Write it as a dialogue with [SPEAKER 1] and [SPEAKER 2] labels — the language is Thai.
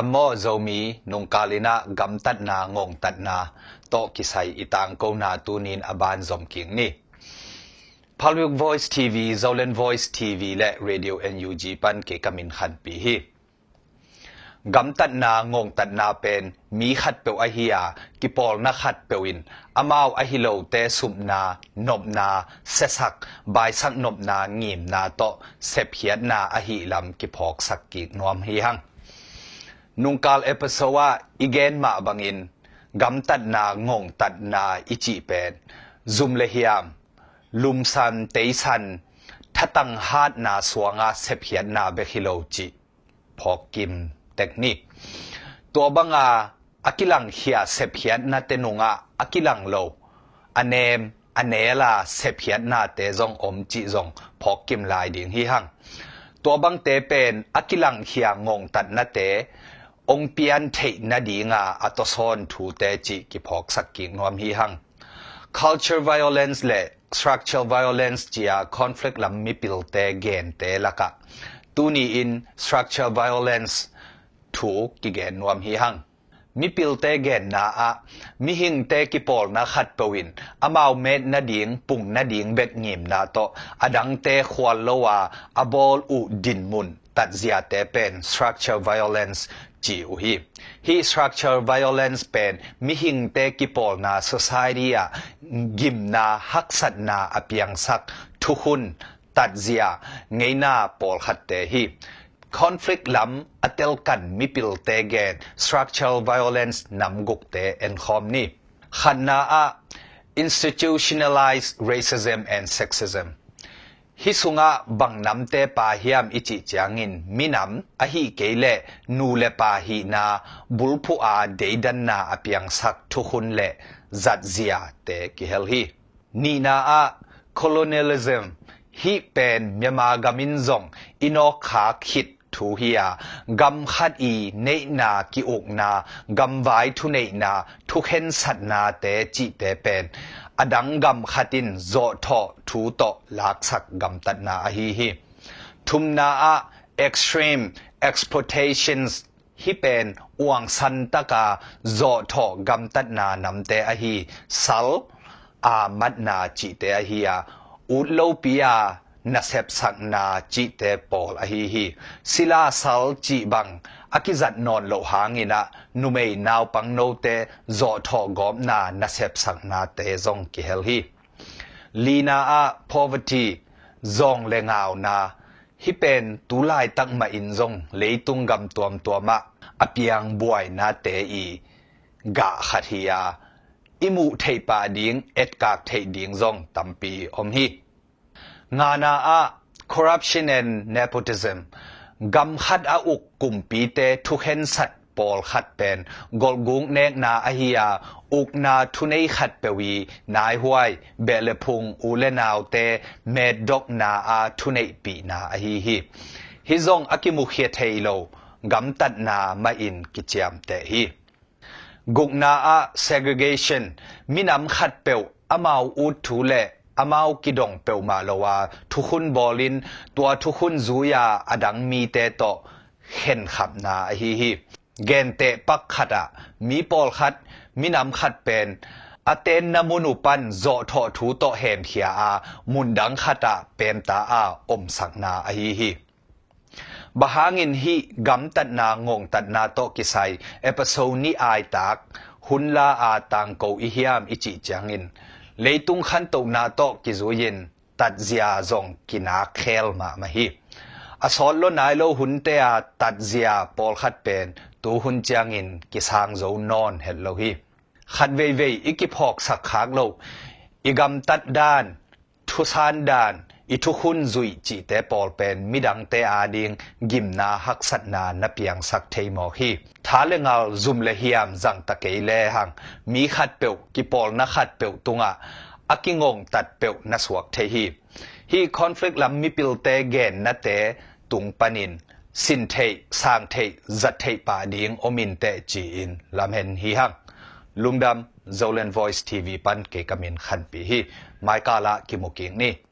[SPEAKER 1] ธรมโมโจมีนุงกาลินะกำตัดนางงตัดนาโตกิไซอิตังกนาตูนินอบานจอมกิงนีุ่ก b วย c Voice TV เลน e n Voice TV และ Radio NUG ปันเกกามินขันปีฮีกำตัดนางงตัดนาเป็นมีขัดเปวอฮิยากิปอลนักขัดเปวินอมาวอฮิโลเตสุมนานบนาเสสักบายสักนบนางีมนาโตเสพเขียนนาอฮิลำกิพอกสักกินวมฮียังนุงกาลเอปสวาอีเกนมาบังอินกำตัดนาง่งตัดนาอิจิเป zoom เลียมลุมสันเตสันทะตังฮาดนาสวงาเสพียนนาเบคิโลจิพอกกิมเทคนิคตัวบังอาอ a ิลังเฮียเสพียนนาเตนงาอกิลังโลอเนมอเนลาเสพียนนาเตจงอมจิจงพอกกิมลดิงฮิฮังตัวบังเตเปนอิลังเฮียงงตัดนาเตองเปียนเทนาดีงาอัตสอนทูเตจิกิพอกสักกิงนวมฮีหัง culture violence และ structural violence จีอา conflict ลำมิปิลเตเกนเตลักะตูนีอิน structural violence ทูกิเกนนวมฮีหังมิปิลเตเกนนาอะมิหิงเตกิปอลนาขัดปวินอมาวเม็ดนดิงปุ่งนดิงเบกงิมนาโตอดังเตควลลวาอบอลอุดินมุนตัดเสียเตเป็น structural violence จีอวฮีฮีสตรัคเจอร์วโอเลนส์เป็นมิหิงเตกิปอลนาสัายเรียกิมนาฮักสัตนาอภิยังสักทุหุนตัดเสียเงินาปอลขัดเตฮีคอนฟลิกต์ลำอัตเลกันมิพิลเตเกนสตรัคเจอร์วโอเลนส์นำกุกเตเอ็นคอมนี่ขันนาอา institutionalized racism and sexism ฮิสุงะบังน้ำเตปาฮิมอิจิจางอินมินำอหิเกเลนูเลปาฮินาบุลพูอาเดดันนาอเปยังสักทุคุนเลจัดเสียเตกิเฮลฮีนีนาอาคอลเนลิซึมฮิเป็นเมีมากามินซงอินอขาคิดทูเฮียกำขัดอีเนนากิอกนากำไว้ทุเนนาทุกเห็นสัตนาเตจิเตเป็นอดังกำขัดินโจทอถูโตลักสักกำตัดนาฮีฮีทุมนาเอ็กซ์รีมเอ็กซ์พอร์ i เอชันส์ฮิเป็นอวงสันตกาโจทอกำตัดนานำเตอฮีสัลอามัดนาจิเตอฮียอุดโลปียา na sep sak na chi te pol a hi hi sila sal chi bang akizat non lo hangina numei naw pang no te zo tho gom na na sep sak na te zong ki hel hi lina a poverty zong le ngao na hi pen tu lai tak ma in zong le tung gam tuam tuama apiang buai na te i ga khathia imu theipa ding etkak thei ding zong tampi om hi nga na a corruption and nepotism gam khat a uk kum pi te thu hen sat pol khat pen gol gung ne na a hiya uk na thu nei khat pe wi nai huai be le phung u le n a o te me dok na a thu nei pi na a hi hi hi zong a ki mu khe thei lo gam tat na ma in ki cham te hi gung na a segregation minam khat pe အမောင်းဦးထူอามากิดงเปียวมาลว่าทุกคนบอลินตัวทุกคนซูยาอดังมีเตโตเห็นขับนาฮิฮิเกนเตปักขัดอะมีปอลขัดมีน้ำขัดเป็นอาเตนนามุนุปันโจทอถูโตเห็นเขียอามุนดังขัดอะเป็นตาอาอมสักนาฮิฮิบฮางินฮิกำตัดนางงตัดนาโตกิไซเอพิโซนีไอตักหุนลาอาตังโกอิฮิามอิจิจังอิน lấy tung khăn tàu na to kí dù yên tạt zia zong kí na khel mà mà hi à sọt lo nai lo hun te à tạt zia pol khát pen tu hun chiang in kí sang zô non hết lo hi khát vei vei iki phok sak khang lo igam tat dan thu san dan อิทุคุนจุยจีเตปอลเป็นมิดังเตอาดิงกิมนาฮักสัตนานาเปียงสักเทมอฮี thá le ngal zum le hiam zang ta ke mi khat peu ki pol na khat tunga à. akingong tat peu na suak the hi hi conflict lam mi pil te gen na te tung panin sin the sang the zat the pa ding omin te in lam hen hi hang lungdam zolen voice tv pan ke kamin khan pi hi mai kala ki muking ni